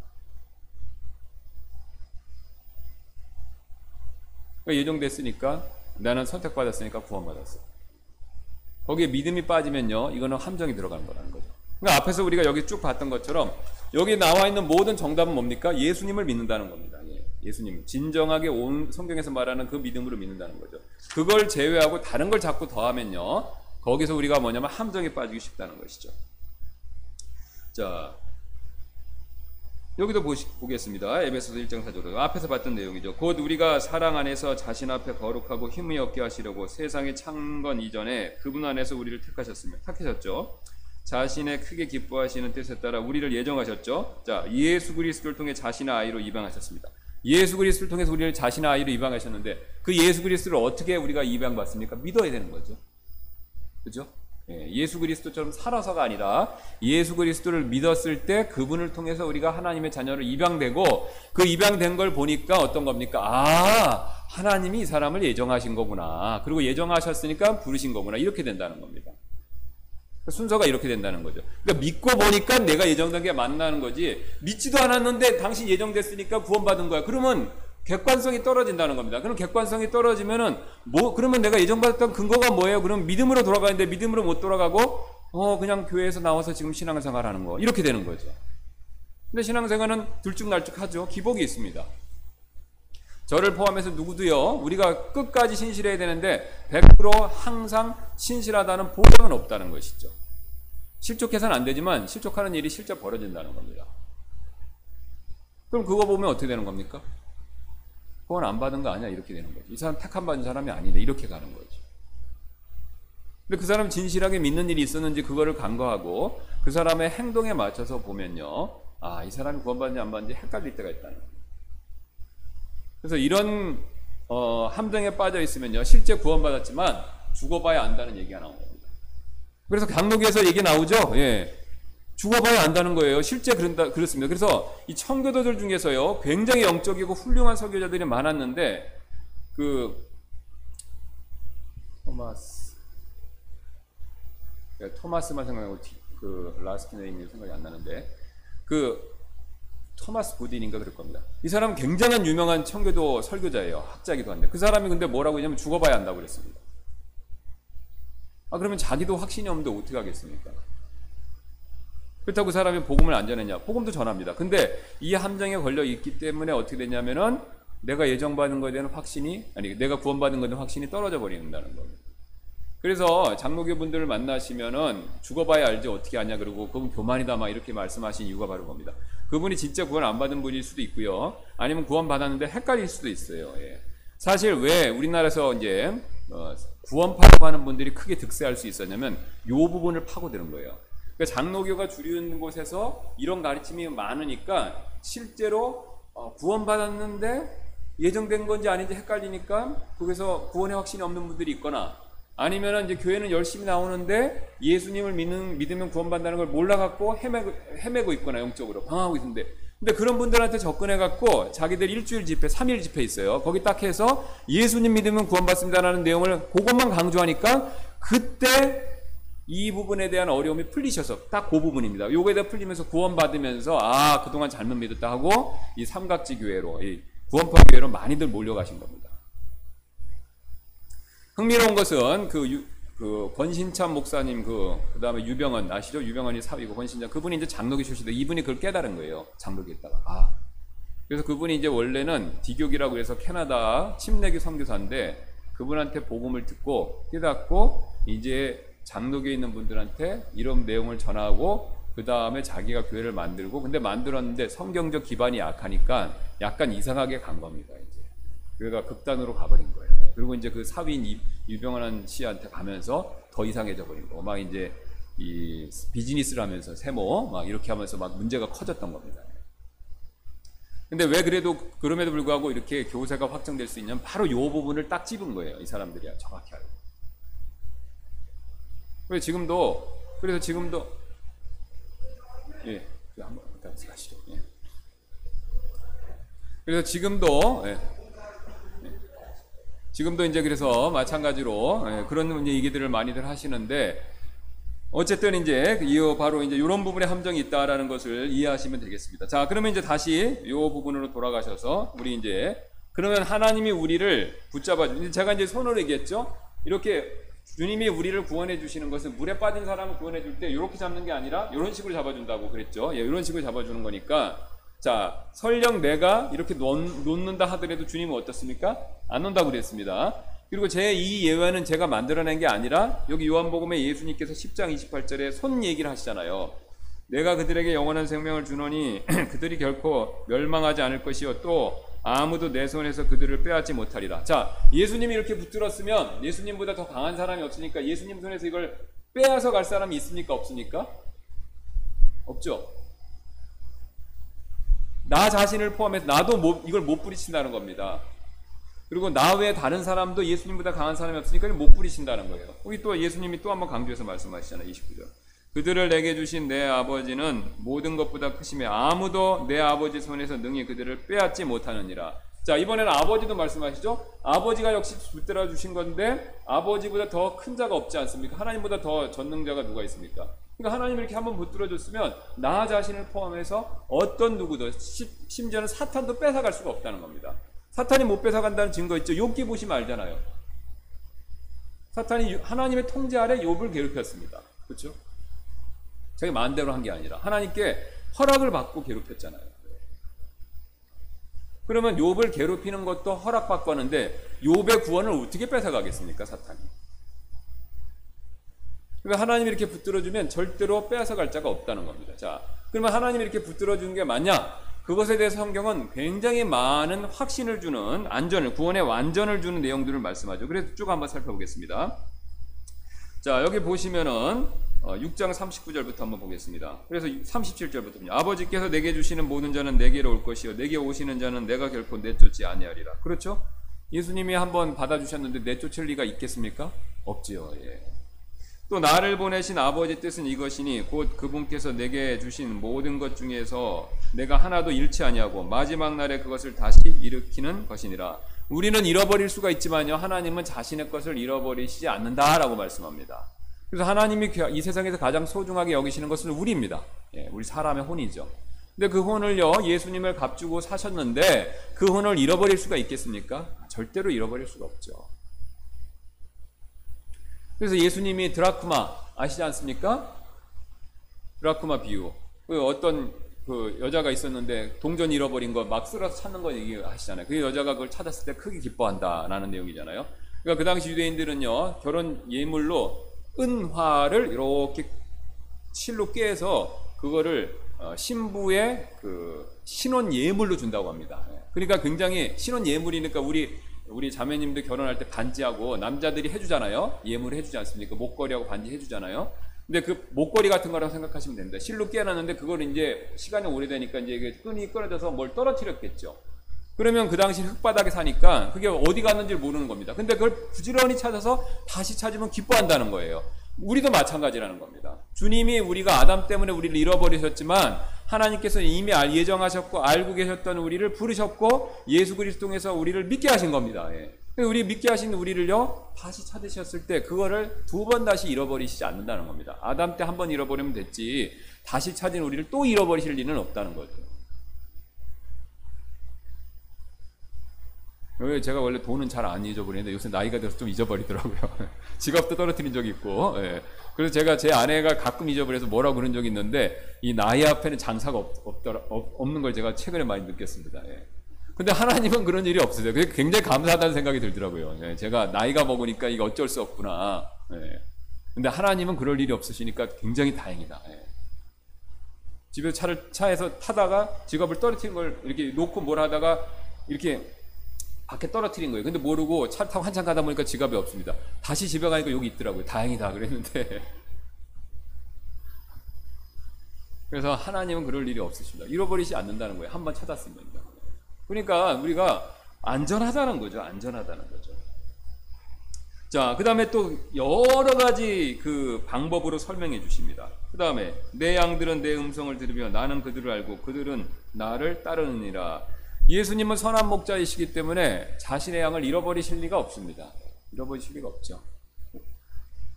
그러니까 예정됐으니까 나는 선택받았으니까 구원받았어. 거기에 믿음이 빠지면요 이거는 함정이 들어가는 거라는 거죠. 그러니까 앞에서 우리가 여기 쭉 봤던 것처럼 여기 나와 있는 모든 정답은 뭡니까? 예수님을 믿는다는 겁니다. 예, 수님 진정하게 온 성경에서 말하는 그 믿음으로 믿는다는 거죠. 그걸 제외하고 다른 걸 자꾸 더하면요 거기서 우리가 뭐냐면 함정에 빠지기 쉽다는 것이죠. 자, 여기도 보시, 보겠습니다. 에베소서 1장 4절. 앞에서 봤던 내용이죠. 곧 우리가 사랑 안에서 자신 앞에 거룩하고 힘이 없게 하시려고 세상에 창건 이전에 그분 안에서 우리를 택하셨으며 택하셨죠. 자신의 크게 기뻐하시는 뜻에 따라 우리를 예정하셨죠. 자, 예수 그리스도를 통해 자신의 아이로 입양하셨습니다. 예수 그리스도를 통해서 우리를 자신의 아이로 입양하셨는데 그 예수 그리스도를 어떻게 우리가 입양받습니까? 믿어야 되는 거죠. 그죠? 예, 수 그리스도처럼 살아서가 아니라 예수 그리스도를 믿었을 때 그분을 통해서 우리가 하나님의 자녀로 입양되고 그 입양된 걸 보니까 어떤 겁니까? 아, 하나님이 이 사람을 예정하신 거구나. 그리고 예정하셨으니까 부르신 거구나. 이렇게 된다는 겁니다. 순서가 이렇게 된다는 거죠. 그러니까 믿고 보니까 내가 예정된 게 만나는 거지. 믿지도 않았는데 당신 예정됐으니까 구원받은 거야. 그러면 객관성이 떨어진다는 겁니다. 그럼 객관성이 떨어지면은 뭐 그러면 내가 예정받았던 근거가 뭐예요? 그럼 믿음으로 돌아가는데 믿음으로 못 돌아가고 어 그냥 교회에서 나와서 지금 신앙생활 하는 거 이렇게 되는 거죠. 근데 신앙생활은 들쭉날쭉하죠. 기복이 있습니다. 저를 포함해서 누구도요. 우리가 끝까지 신실해야 되는데 100% 항상 신실하다는 보장은 없다는 것이죠. 실족해서는 안 되지만 실족하는 일이 실제 벌어진다는 겁니다. 그럼 그거 보면 어떻게 되는 겁니까? 구원 안 받은 거 아니야 이렇게 되는 거죠. 이 사람 택함 받은 사람이 아니네 이렇게 가는 거죠. 근데 그 사람 진실하게 믿는 일이 있었는지 그거를 간과하고 그 사람의 행동에 맞춰서 보면요. 아, 이 사람이 구원받는지 안 받는지 헷갈릴 때가 있다는 거예요. 그래서 이런 어, 함정에 빠져 있으면요. 실제 구원받았지만 죽어봐야 안다는 얘기가 나온 겁니다. 그래서 강록에서 얘기 나오죠. 예. 죽어봐야 안다는 거예요. 실제 그런다, 그렇습니다. 그래서 이 청교도들 중에서요, 굉장히 영적이고 훌륭한 설교자들이 많았는데, 그, 토마스, 네, 토마스만 생각하고, 그, last name이 생각이 안 나는데, 그, 토마스 보딘인가 그럴 겁니다. 이 사람은 굉장한 유명한 청교도 설교자예요. 학자기도 한데. 그 사람이 근데 뭐라고 했냐면 죽어봐야 한다고 그랬습니다. 아, 그러면 자기도 확신이 없는데 어떻게 하겠습니까? 그렇다고 그 사람이 복음을 안 전했냐? 복음도 전합니다. 근데 이 함정에 걸려 있기 때문에 어떻게 됐냐면은 내가 예정받은 것에 대한 확신이 아니 내가 구원받은 것에 대한 확신이 떨어져 버린다는 겁니다. 그래서 장로교 분들을 만나시면은 죽어봐야 알지 어떻게 아냐 그러고 그분 교만이다 막 이렇게 말씀하신 이유가 바로 겁니다. 그분이 진짜 구원 안 받은 분일 수도 있고요. 아니면 구원 받았는데 헷갈릴 수도 있어요. 예. 사실 왜 우리나라에서 이제 어, 구원파라고 하는 분들이 크게 득세할 수 있었냐면 요 부분을 파고드는 거예요. 그러니까 장로교가 주류는 곳에서 이런 가르침이 많으니까 실제로 어, 구원 받았는데 예정된 건지 아닌지 헷갈리니까 거기서 구원의 확신이 없는 분들이 있거나 아니면은 이제 교회는 열심히 나오는데 예수님을 믿는, 믿으면 구원받는다는 걸 몰라갖고 헤매고, 헤매고 있거나 영적으로 방황하고 있는데 근데 그런 분들한테 접근해 갖고 자기들 일주일 집회, 3일 집회 있어요. 거기 딱 해서 예수님 믿으면 구원받습니다라는 내용을 그것만 강조하니까 그때 이 부분에 대한 어려움이 풀리셔서 딱 그 부분입니다. 요거에 대해 풀리면서 구원받으면서 아, 그동안 잘못 믿었다 하고 이 삼각지 교회로, 이 구원파 교회로 많이들 몰려가신 겁니다. 흥미로운 것은 그, 유, 그 권신참 목사님 그 그 다음에 유병헌 아시죠? 유병헌이 사위고 권신참 그분이 이제 장로교 출신데 이분이 그걸 깨달은 거예요. 장로교에다가 아 그래서 그분이 이제 원래는 디교기라고 해서 캐나다 침례교 선교사인데 그분한테 복음을 듣고 깨닫고 이제 장로교에 있는 분들한테 이런 내용을 전하고 그 다음에 자기가 교회를 만들고 근데 만들었는데 성경적 기반이 약하니까 약간 이상하게 간 겁니다. 이제 교회가 극단으로 가버린 거예요. 그리고 이제 그 사위인 유병헌 씨한테 가면서 더 이상해져 버린 거. 막 이제 이 비즈니스를 하면서 세모 막 이렇게 하면서 막 문제가 커졌던 겁니다. 근데 왜 그래도 그럼에도 불구하고 이렇게 교세가 확정될 수 있냐면 바로 이 부분을 딱 집은 거예요. 이 사람들이 정확히 알고. 그래서 지금도 그래서 지금도 예 한번 가시죠. 예. 그래서 지금도 예. 지금도 이제 그래서 마찬가지로 예, 그런 얘기들을 많이들 하시는데 어쨌든 이제 이 바로 이제 이런 부분에 함정이 있다라는 것을 이해하시면 되겠습니다. 자, 그러면 이제 다시 이 부분으로 돌아가셔서 우리 이제 그러면 하나님이 우리를 붙잡아 주. 제가 이제 손으로 얘기했죠. 이렇게 주님이 우리를 구원해 주시는 것은 물에 빠진 사람을 구원해 줄 때 이렇게 잡는 게 아니라 이런 식으로 잡아준다고 그랬죠. 예, 이런 식으로 잡아주는 거니까 자, 설령 내가 이렇게 놓, 는다 하더라도 주님은 어떻습니까? 안 논다고 그랬습니다. 그리고 제 이 예외는 제가 만들어낸 게 아니라 여기 요한복음에 예수님께서 10장 28절에 손 얘기를 하시잖아요. 내가 그들에게 영원한 생명을 주노니 그들이 결코 멸망하지 않을 것이요 또 아무도 내 손에서 그들을 빼앗지 못하리라. 자, 예수님이 이렇게 붙들었으면 예수님보다 더 강한 사람이 없으니까 예수님 손에서 이걸 빼앗아 갈 사람이 있습니까? 없습니까? 없죠. 나 자신을 포함해서 나도 못, 이걸 못 부리친다는 겁니다. 그리고 나 외에 다른 사람도 예수님보다 강한 사람이 없으니까 못 부리친다는 거예요. 여기 또 예수님이 또 한번 강조해서 말씀하시잖아요. 29절. 그들을 내게 주신 내 아버지는 모든 것보다 크심에 아무도 내 아버지 손에서 능히 그들을 빼앗지 못하느니라. 자, 이번에는 아버지도 말씀하시죠? 아버지가 역시 붙들어 주신 건데 아버지보다 더 큰 자가 없지 않습니까? 하나님보다 더 전능자가 누가 있습니까? 그러니까 하나님 이렇게 한번 붙들어 줬으면 나 자신을 포함해서 어떤 누구도 심지어는 사탄도 뺏어갈 수가 없다는 겁니다. 사탄이 못 뺏어간다는 증거 있죠. 욥기 보시면 알잖아요. 사탄이 하나님의 통제 아래 욥을 괴롭혔습니다. 그렇죠? 자기 마음대로 한 게 아니라 하나님께 허락을 받고 괴롭혔잖아요. 그러면 욥을 괴롭히는 것도 허락받고 하는데 욥의 구원을 어떻게 뺏어가겠습니까, 사탄이? 그러니까 하나님이 이렇게 붙들어주면 절대로 빼앗아갈 자가 없다는 겁니다. 자, 그러면 하나님이 이렇게 붙들어주는 게 맞냐? 그것에 대해서 성경은 굉장히 많은 확신을 주는 안전을, 구원의 완전을 주는 내용들을 말씀하죠. 그래서 쭉 한번 살펴보겠습니다. 자, 여기 보시면은 6장 어, 39절부터 한번 보겠습니다. 그래서 37절부터요. 아버지께서 내게 주시는 모든 자는 내게로 올 것이요 내게 오시는 자는 내가 결코 내쫓지 아니하리라. 그렇죠? 예수님이 한번 받아주셨는데 내쫓을 리가 있겠습니까? 없지요. 예. 또 나를 보내신 아버지 뜻은 이것이니 곧 그분께서 내게 주신 모든 것 중에서 내가 하나도 잃지 아니하고 마지막 날에 그것을 다시 일으키는 것이니라. 우리는 잃어버릴 수가 있지만요. 하나님은 자신의 것을 잃어버리시지 않는다라고 말씀합니다. 그래서 하나님이 이 세상에서 가장 소중하게 여기시는 것은 우리입니다. 예, 우리 사람의 혼이죠. 근데 그 혼을요, 예수님을 값주고 사셨는데 그 혼을 잃어버릴 수가 있겠습니까? 절대로 잃어버릴 수가 없죠. 그래서 예수님이 드라크마 아시지 않습니까? 드라크마 비유. 그 어떤 그 여자가 있었는데 동전 잃어버린 거 막 쓸어서 찾는 거 얘기하시잖아요. 그 여자가 그걸 찾았을 때 크게 기뻐한다라는 내용이잖아요. 그러니까 그 당시 유대인들은요 결혼 예물로 은화를 이렇게 실로 꿰서 그거를 어, 신부의 그 신혼 예물로 준다고 합니다. 그러니까 굉장히 신혼 예물이니까 우리 우리 자매님들 결혼할 때 반지하고 남자들이 해주잖아요. 예물을 해주지 않습니까? 목걸이하고 반지 해주잖아요. 근데 그 목걸이 같은 거라고 생각하시면 됩니다. 실로 깨놨는데 그걸 이제 시간이 오래되니까 이제 이게 끈이 끊어져서 뭘 떨어뜨렸겠죠. 그러면 그 당시 흙바닥에 사니까 그게 어디 갔는지 모르는 겁니다. 근데 그걸 부지런히 찾아서 다시 찾으면 기뻐한다는 거예요. 우리도 마찬가지라는 겁니다. 주님이 우리가 아담 때문에 우리를 잃어버리셨지만 하나님께서 이미 예정하셨고 알고 계셨던 우리를 부르셨고 예수 그리스도 통해서 우리를 믿게 하신 겁니다. 예. 우리 믿게 하신 우리를요 다시 찾으셨을 때 그거를 두 번 다시 잃어버리시지 않는다는 겁니다. 아담 때 한 번 잃어버리면 됐지 다시 찾은 우리를 또 잃어버리실 일은 없다는 거죠. 제가 원래 돈은 잘 안 잊어버리는데 요새 나이가 들어서 좀 잊어버리더라고요. 지갑도 떨어뜨린 적이 있고. 예. 그래서 제가 제 아내가 가끔 잊어버려서 뭐라고 그런 적이 있는데 이 나이 앞에는 장사가 없, 없더라, 없는 걸 제가 최근에 많이 느꼈습니다. 예. 근데 하나님은 그런 일이 없으세요. 그게 굉장히 감사하다는 생각이 들더라고요. 예. 제가 나이가 먹으니까 이거 어쩔 수 없구나. 예. 근데 하나님은 그럴 일이 없으시니까 굉장히 다행이다. 예. 집에 차를 차에서 타다가 지갑을 떨어뜨린 걸 이렇게 놓고 뭘 하다가 이렇게 밖에 떨어뜨린 거예요. 근데 모르고 차 타고 한참 가다 보니까 지갑이 없습니다. 다시 집에 가니까 여기 있더라고요. 다행이다 그랬는데. 그래서 하나님은 그럴 일이 없으십니다. 잃어버리지 않는다는 거예요. 한번 찾았으면. 그러니까 우리가 안전하다는 거죠. 안전하다는 거죠. 자, 그 다음에 또 여러 가지 그 방법으로 설명해 주십니다. 그 다음에 내 양들은 내 음성을 들으며 나는 그들을 알고 그들은 나를 따르느니라. 예수님은 선한 목자이시기 때문에 자신의 양을 잃어버리실 리가 없습니다. 잃어버리실 리가 없죠.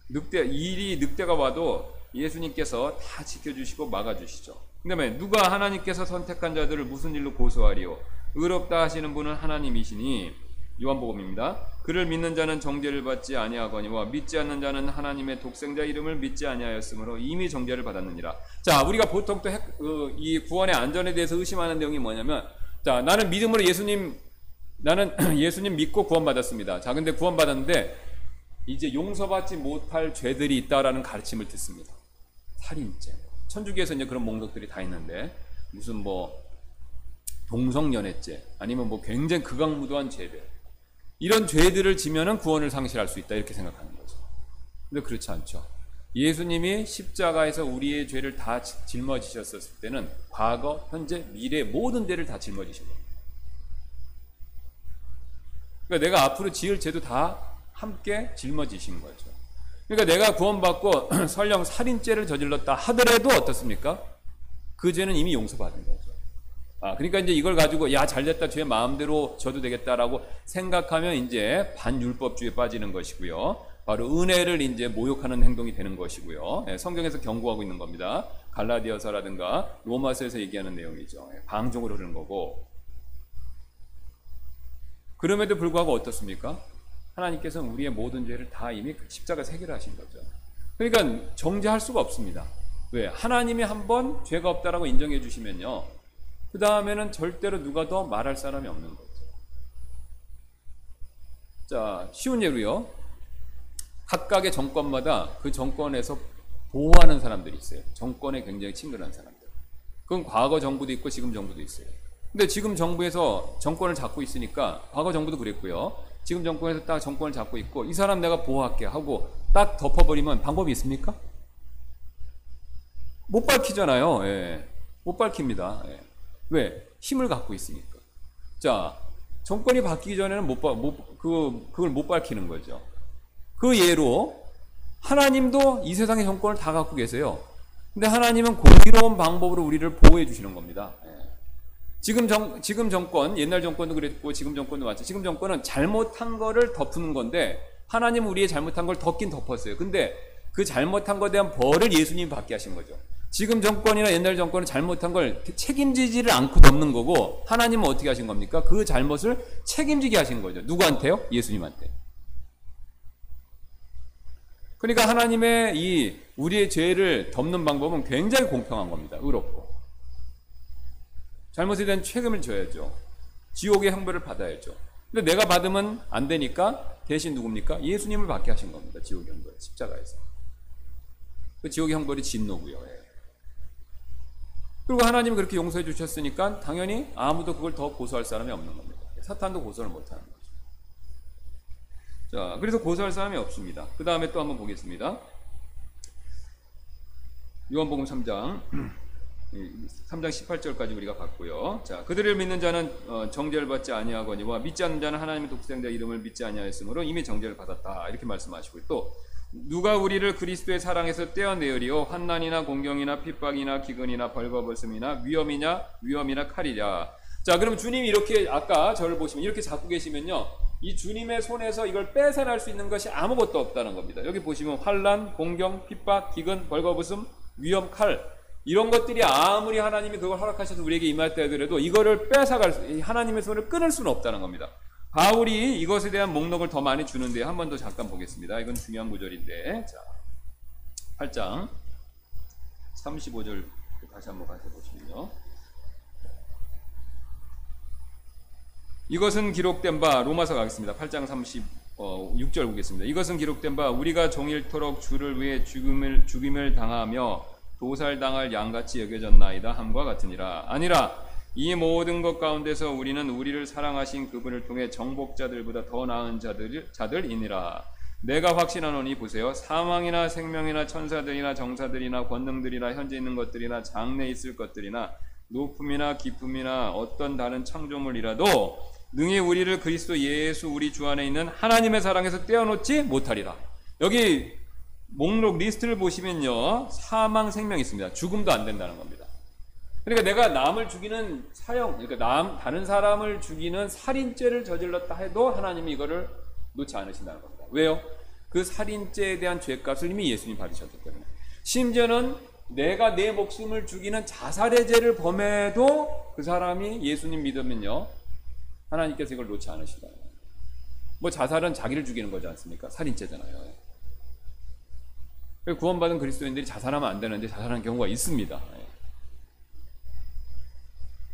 늑대, 일이 늑대가 와도 예수님께서 다 지켜주시고 막아주시죠. 그 다음에 누가 하나님께서 선택한 자들을 무슨 일로 고소하리요? 의롭다 하시는 분은 하나님이시니 요한복음입니다. 그를 믿는 자는 정죄를 받지 아니하거니와 믿지 않는 자는 하나님의 독생자 이름을 믿지 아니하였으므로 이미 정죄를 받았느니라. 자, 우리가 보통 또이 그, 구원의 안전에 대해서 의심하는 내용이 뭐냐면 자, 나는 믿음으로 예수님, 나는 예수님 믿고 구원받았습니다. 자, 근데 구원받았는데, 이제 용서받지 못할 죄들이 있다라는 가르침을 듣습니다. 살인죄. 천주교에서 이제 그런 목록들이 다 있는데, 무슨 뭐, 동성연애죄, 아니면 뭐 굉장히 극악무도한 죄들. 이런 죄들을 지면은 구원을 상실할 수 있다. 이렇게 생각하는 거죠. 근데 그렇지 않죠. 예수님이 십자가에서 우리의 죄를 다 짊어지셨을 때는 과거, 현재, 미래 모든 죄를 다 짊어지신 겁니다. 그러니까 내가 앞으로 지을 죄도 다 함께 짊어지신 거죠. 그러니까 내가 구원받고 설령 살인죄를 저질렀다 하더라도 어떻습니까? 그 죄는 이미 용서받은 거죠. 아, 그러니까 이제 이걸 가지고 야 잘됐다 죄 마음대로 져도 되겠다라고 생각하면 이제 반율법주의에 빠지는 것이고요. 바로 은혜를 이제 모욕하는 행동이 되는 것이고요. 예, 성경에서 경고하고 있는 겁니다. 갈라디아서라든가 로마서에서 얘기하는 내용이죠. 예, 방종으로 흐르는 거고. 그럼에도 불구하고 어떻습니까? 하나님께서는 우리의 모든 죄를 다 이미 그 십자가에서 해결하신 거죠. 그러니까 정죄할 수가 없습니다. 왜? 하나님이 한번 죄가 없다라고 인정해 주시면요. 그 다음에는 절대로 누가 더 말할 사람이 없는 거죠. 자, 쉬운 예로요. 각각의 정권마다 그 정권에서 보호하는 사람들이 있어요. 정권에 굉장히 친근한 사람들. 그건 과거 정부도 있고 지금 정부도 있어요. 근데 지금 정부에서 정권을 잡고 있으니까 과거 정부도 그랬고요. 지금 정권에서 딱 정권을 잡고 있고 이 사람 내가 보호할게 하고 딱 덮어버리면 방법이 있습니까? 못 밝히잖아요. 예. 못 밝힙니다. 예. 왜? 힘을 갖고 있으니까. 자, 정권이 바뀌기 전에는 못, 못, 그, 그걸 못 밝히는 거죠. 그 예로 하나님도 이 세상의 정권을 다 갖고 계세요. 근데 하나님은 공의로운 방법으로 우리를 보호해 주시는 겁니다. 예. 지금 정, 지금 정권, 옛날 정권도 그랬고 지금 정권도 맞죠. 지금 정권은 잘못한 거를 덮는 건데 하나님은 우리의 잘못한 걸 덮긴 덮었어요. 근데 그 잘못한 것에 대한 벌을 예수님이 받게 하신 거죠. 지금 정권이나 옛날 정권은 잘못한 걸 책임지지를 않고 덮는 거고 하나님은 어떻게 하신 겁니까? 그 잘못을 책임지게 하신 거죠. 누구한테요? 예수님한테. 그러니까 하나님의 이 우리의 죄를 덮는 방법은 굉장히 공평한 겁니다. 의롭고. 잘못에 대한 책임을 져야죠. 지옥의 형벌을 받아야죠. 근데 내가 받으면 안 되니까 대신 누굽니까? 예수님을 받게 하신 겁니다. 지옥의 형벌, 십자가에서. 그 지옥의 형벌이 진노고요. 예. 그리고 하나님이 그렇게 용서해 주셨으니까 당연히 아무도 그걸 더 고소할 사람이 없는 겁니다. 사탄도 고소를 못 하는 거죠. 자, 그래서 고소할 사람이 없습니다. 그 다음에 또 한번 보겠습니다. 요한복음 3장 3장 18절까지 우리가 봤고요. 자, 그들을 믿는 자는 어, 정죄를 받지 아니하거니와 믿지 않는 자는 하나님의 독생자 이름을 믿지 아니하였으므로 이미 정죄를 받았다. 이렇게 말씀하시고 또 누가 우리를 그리스도의 사랑에서 떼어내으리요 환난이나 공경이나 핍박이나 기근이나 벌거벗음이나 위험이냐 위험이나 칼이냐. 자, 그러면 주님이 이렇게 아까 저를 보시면 이렇게 잡고 계시면요. 이 주님의 손에서 이걸 뺏어날 수 있는 것이 아무것도 없다는 겁니다. 여기 보시면 환란, 공경, 핍박, 기근, 벌거벗음, 위험, 칼 이런 것들이 아무리 하나님이 그걸 허락하셔서 우리에게 임할 때 하더라도 이거를 뺏어갈 수, 하나님의 손을 끊을 수는 없다는 겁니다. 바울이 이것에 대한 목록을 더 많이 주는데 한 번 더 잠깐 보겠습니다. 이건 중요한 구절인데 자 8장 35절 다시 한번 가서 보시면요. 이것은 기록된 바 로마서 가겠습니다. 8장 36절 어, 보겠습니다. 이것은 기록된 바 우리가 종일토록 주를 위해 죽음을 죽임을 당하며 도살당할 양같이 여겨졌나이다 함과 같으니라 아니라 이 모든 것 가운데서 우리는 우리를 사랑하신 그분을 통해 정복자들보다 더 나은 자들 자들이니라 내가 확신하노니 보세요 사망이나 생명이나 천사들이나 정사들이나 권능들이나 현재 있는 것들이나 장래 있을 것들이나 높음이나 기쁨이나 어떤 다른 창조물이라도 능히 우리를 그리스도 예수 우리 주 안에 있는 하나님의 사랑에서 떼어놓지 못하리라. 여기 목록 리스트를 보시면요. 사망 생명이 있습니다. 죽음도 안 된다는 겁니다. 그러니까 내가 남을 죽이는 사형, 그러니까 남, 다른 사람을 죽이는 살인죄를 저질렀다 해도 하나님이 이거를 놓지 않으신다는 겁니다. 왜요? 그 살인죄에 대한 죄값을 이미 예수님 받으셨기 때문에. 심지어는 내가 내 목숨을 죽이는 자살의 죄를 범해도 그 사람이 예수님 믿으면요. 하나님께서 이걸 놓지 않으시다. 뭐 자살은 자기를 죽이는 거지 않습니까? 살인죄잖아요. 구원받은 그리스도인들이 자살하면 안 되는데 자살하는 경우가 있습니다. 네.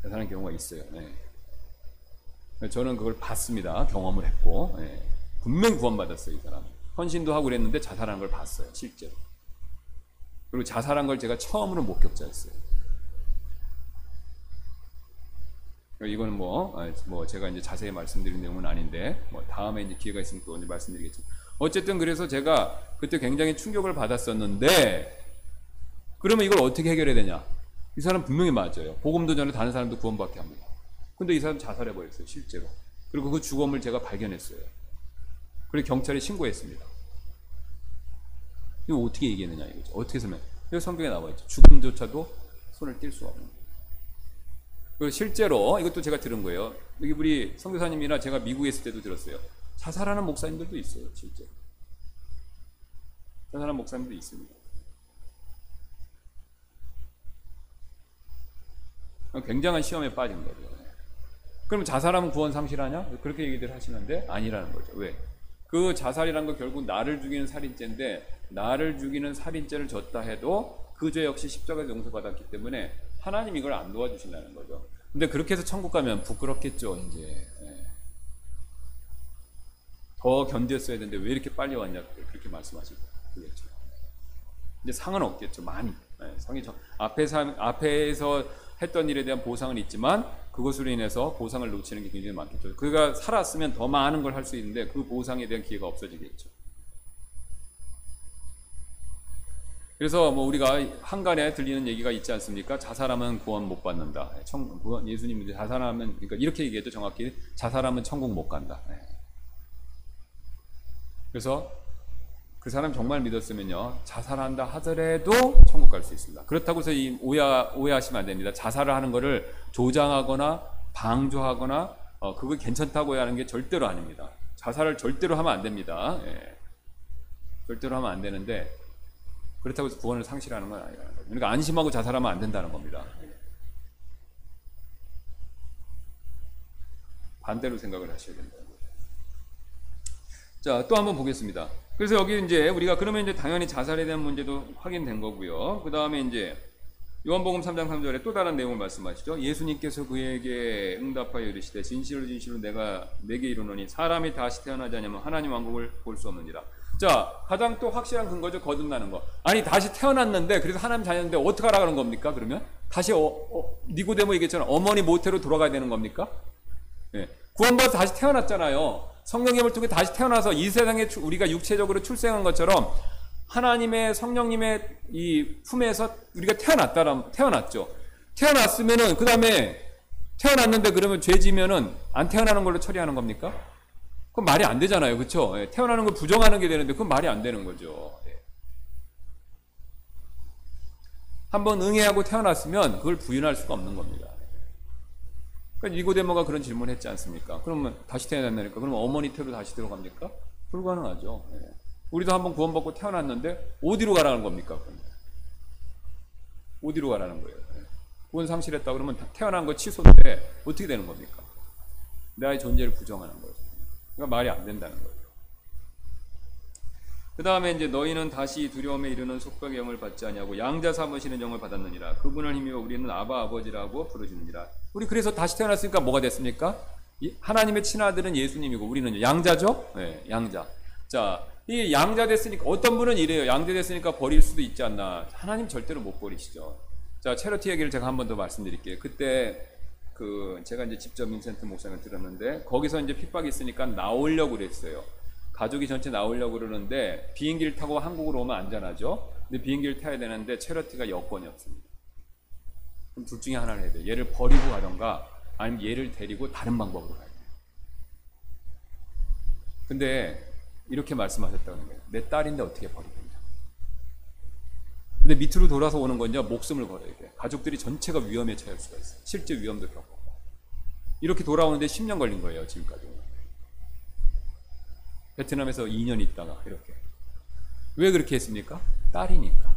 자살하는 경우가 있어요. 네. 저는 그걸 봤습니다. 경험을 했고 네. 분명 구원받았어요. 이 사람. 헌신도 하고 그랬는데 자살하는 걸 봤어요. 실제로. 그리고 자살한 걸 제가 처음으로 목격자였어요. 이거는 뭐, 아, 뭐 제가 이제 자세히 말씀드린 내용은 아닌데, 뭐 다음에 이제 기회가 있으면 또 말씀드리겠죠. 어쨌든 그래서 제가 그때 굉장히 충격을 받았었는데, 그러면 이걸 어떻게 해결해야 되냐? 이 사람 분명히 맞아요. 복음도 전에 다른 사람도 구원받게 합니다. 근데 이 사람 자살해버렸어요, 실제로. 그리고 그 죽음을 제가 발견했어요. 그리고 경찰에 신고했습니다. 이거 어떻게 얘기했느냐 이거죠. 어떻게 설명? 여기 성경에 나와 있죠. 죽음조차도 손을 뗄 수가 없는 그 실제로 이것도 제가 들은 거예요. 여기 우리 선교사님이나 제가 미국에 있을 때도 들었어요. 자살하는 목사님들도 있어요, 실제. 자살하는 목사님도 있습니다. 굉장한 시험에 빠진 거죠. 그럼 자살하면 구원 상실하냐? 그렇게 얘기들 하시는데 아니라는 거죠. 왜? 그 자살이란 거 결국 나를 죽이는 살인죄인데 나를 죽이는 살인죄를 졌다 해도 그 죄 역시 십자가에서 용서받았기 때문에 하나님 이걸 안 도와주신다는 거죠. 근데 그렇게 해서 천국 가면 부끄럽겠죠, 이제. 예. 더 견뎠어야 되는데 왜 이렇게 빨리 왔냐, 그렇게 말씀하시고 그겠죠. 이제 상은 없겠죠, 많이. 예, 상이 저, 앞에서, 앞에서 했던 일에 대한 보상은 있지만 그것으로 인해서 보상을 놓치는 게 굉장히 많겠죠. 그가 살았으면 더 많은 걸 할 수 있는데 그 보상에 대한 기회가 없어지겠죠. 그래서 뭐 우리가 한간에 들리는 얘기가 있지 않습니까? 자살하면 구원 못 받는다. 청, 구원, 예수님이 자살하면 그러니까 이렇게 얘기했죠. 정확히 자살하면 천국 못 간다. 네. 그래서 그 사람 정말 믿었으면요 자살한다 하더라도 천국 갈 수 있습니다. 그렇다고 해서 이 오해 오해하시면 안 됩니다. 자살을 하는 거를 조장하거나 방조하거나 어, 그거 괜찮다고 하는 게 절대로 아닙니다. 자살을 절대로 하면 안 됩니다. 예. 절대로 하면 안 되는데 그렇다고 해서 구원을 상실하는 건 아니라는 거죠. 그러니까 안심하고 자살하면 안 된다는 겁니다. 반대로 생각을 하셔야 거죠. 자, 또 한번 보겠습니다. 그래서 여기 이제 우리가 그러면 이제 당연히 자살에 대한 문제도 확인된 거고요. 그 다음에 이제 요한복음 3장 3절에 또 다른 내용을 말씀하시죠. 예수님께서 그에게 응답하여 이르시되 진실로 진실로 내가 내게 이르노니 사람이 다시 태어나지 않으면 하나님 왕국을 볼 수 없느니라. 자, 가장 또 확실한 근거죠. 거듭나는 거. 아니 다시 태어났는데 그래서 하나님 자녀인데 어떻게 하라는 겁니까? 그러면 다시 어, 어, 니고데모 얘기했잖아. 어머니 모태로 돌아가야 되는 겁니까? 예. 구원받아 다시 태어났잖아요. 성령님을 통해 다시 태어나서 이 세상에 우리가 육체적으로 출생한 것처럼 하나님의 성령님의 이 품에서 우리가 태어났다 태어났죠. 태어났으면은 그 다음에 태어났는데 그러면 죄지면은 안 태어나는 걸로 처리하는 겁니까? 그건 말이 안 되잖아요, 그렇죠? 예, 태어나는 걸 부정하는 게 되는데 그건 말이 안 되는 거죠. 예. 한번 응애하고 태어났으면 그걸 부인할 수가 없는 겁니다. 그러니까 니고데모가 그런 질문을 했지 않습니까? 그러면 다시 태어난다니까. 그러면 어머니 태로 다시 들어갑니까? 불가능하죠. 예. 우리도 한번 구원받고 태어났는데 어디로 가라는 겁니까? 어디로 가라는 거예요? 예. 구원 상실했다 그러면 태어난 거 취소인데 어떻게 되는 겁니까? 나의 존재를 부정하는 거죠. 그러니까 말이 안 된다는 거예요. 그 다음에 이제 너희는 다시 두려움에 이르는 속박의 영을 받지 아니하고 양자 삼으시는 영을 받았느니라. 그분을 힘입어 우리는 아바 아버지라고 부르시느니라. 우리 그래서 다시 태어났으니까 뭐가 됐습니까? 하나님의 친아들은 예수님이고 우리는 양자죠? 네, 양자. 자, 이 양자 됐으니까 어떤 분은 이래요. 양자 됐으니까 버릴 수도 있지 않나. 하나님 절대로 못 버리시죠. 자, 체러티 얘기를 제가 한 번 더 말씀드릴게요. 그때 그 제가 이제 직접 민센트 목사님 들었는데 거기서 이제 핍박이 있으니까 나오려고 그랬어요. 가족이 전체 나오려고 그러는데 비행기를 타고 한국으로 오면 안전하죠. 근데 비행기를 타야 되는데 체러티가 여권이 없습니다. 그럼 둘 중에 하나를 해야 돼요. 얘를 버리고 가던가 아니면 얘를 데리고 다른 방법으로 가야 돼요. 근데 이렇게 말씀하셨다는 거예요. 내 딸인데 어떻게 버리겠냐. 근데 밑으로 돌아서 오는 건요, 목숨을 걸어야 돼. 가족들이 전체가 위험에 처할 수가 있어요. 실제 위험도 겪고. 이렇게 돌아오는데 10년 걸린 거예요, 지금까지. 베트남에서 2년 있다가 이렇게. 왜 그렇게 했습니까? 딸이니까.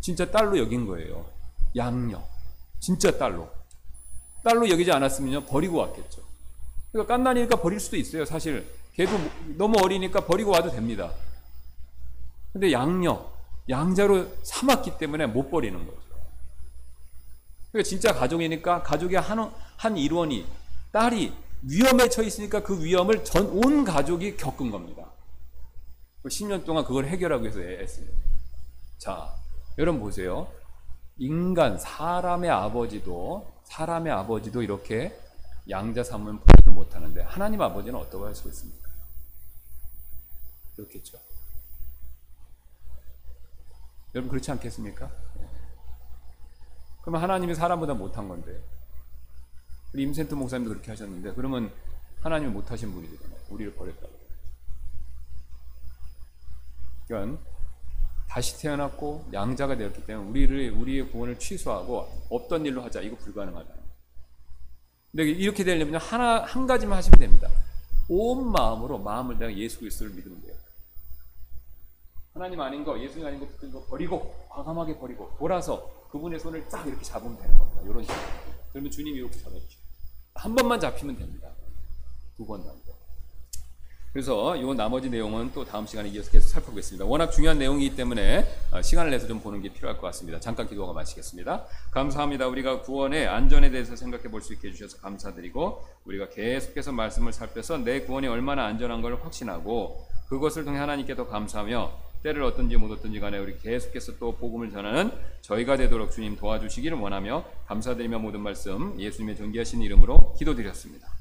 진짜 딸로 여긴 거예요. 양녀. 진짜 딸로. 딸로 여기지 않았으면요, 버리고 왔겠죠. 그러니까 깐난이니까 버릴 수도 있어요. 사실 걔도 너무 어리니까 버리고 와도 됩니다. 근데 양녀, 양자로 삼았기 때문에 못 버리는 거죠. 그러니까 진짜 가족이니까 가족의 한, 한 일원이 딸이 위험에 처해 있으니까 그 위험을 전 온 가족이 겪은 겁니다. 10년 동안 그걸 해결하기 위해서 애쓰는. 자, 여러분 보세요. 인간, 사람의 아버지도, 사람의 아버지도 이렇게 양자 삼은 포기를 못 하는데, 하나님 아버지는 어떻게 할 수 있습니까? 그렇겠죠. 여러분 그렇지 않겠습니까? 그러면 하나님이 사람보다 못한 건데, 우리 임센트 목사님도 그렇게 하셨는데, 그러면 하나님이 못하신 분이 되잖아요. 우리를 버렸다고. 그러니까 다시 태어났고 양자가 되었기 때문에 우리를 우리의 구원을 취소하고 없던 일로 하자. 이거 불가능하다. 근데 이렇게 되려면 하나 한 가지만 하시면 됩니다. 온 마음으로 마음을 내가 예수 그리스도를 믿으면 돼요. 하나님 아닌 거, 예수님 아닌 거 붙은 거 버리고 과감하게 버리고 돌아서 그분의 손을 딱 이렇게 잡으면 되는 겁니다. 이런 식으로. 그러면 주님이 이렇게 잡아주죠. 한 번만 잡히면 됩니다. 두안 돼요. 그래서 이 나머지 내용은 또 다음 시간에 이어서 계속 살펴보겠습니다. 워낙 중요한 내용이기 때문에 시간을 내서 좀 보는 게 필요할 것 같습니다. 잠깐 기도가 마치겠습니다. 감사합니다. 우리가 구원의 안전에 대해서 생각해 볼 수 있게 해주셔서 감사드리고 우리가 계속해서 말씀을 살펴서 내 구원이 얼마나 안전한 걸 확신하고 그것을 통해 하나님께 더 감사하며 때를 어떤지 못 어떤지 간에 우리 계속해서 또 복음을 전하는 저희가 되도록 주님 도와주시기를 원하며 감사드리며 모든 말씀 예수님의 존귀하신 이름으로 기도드렸습니다.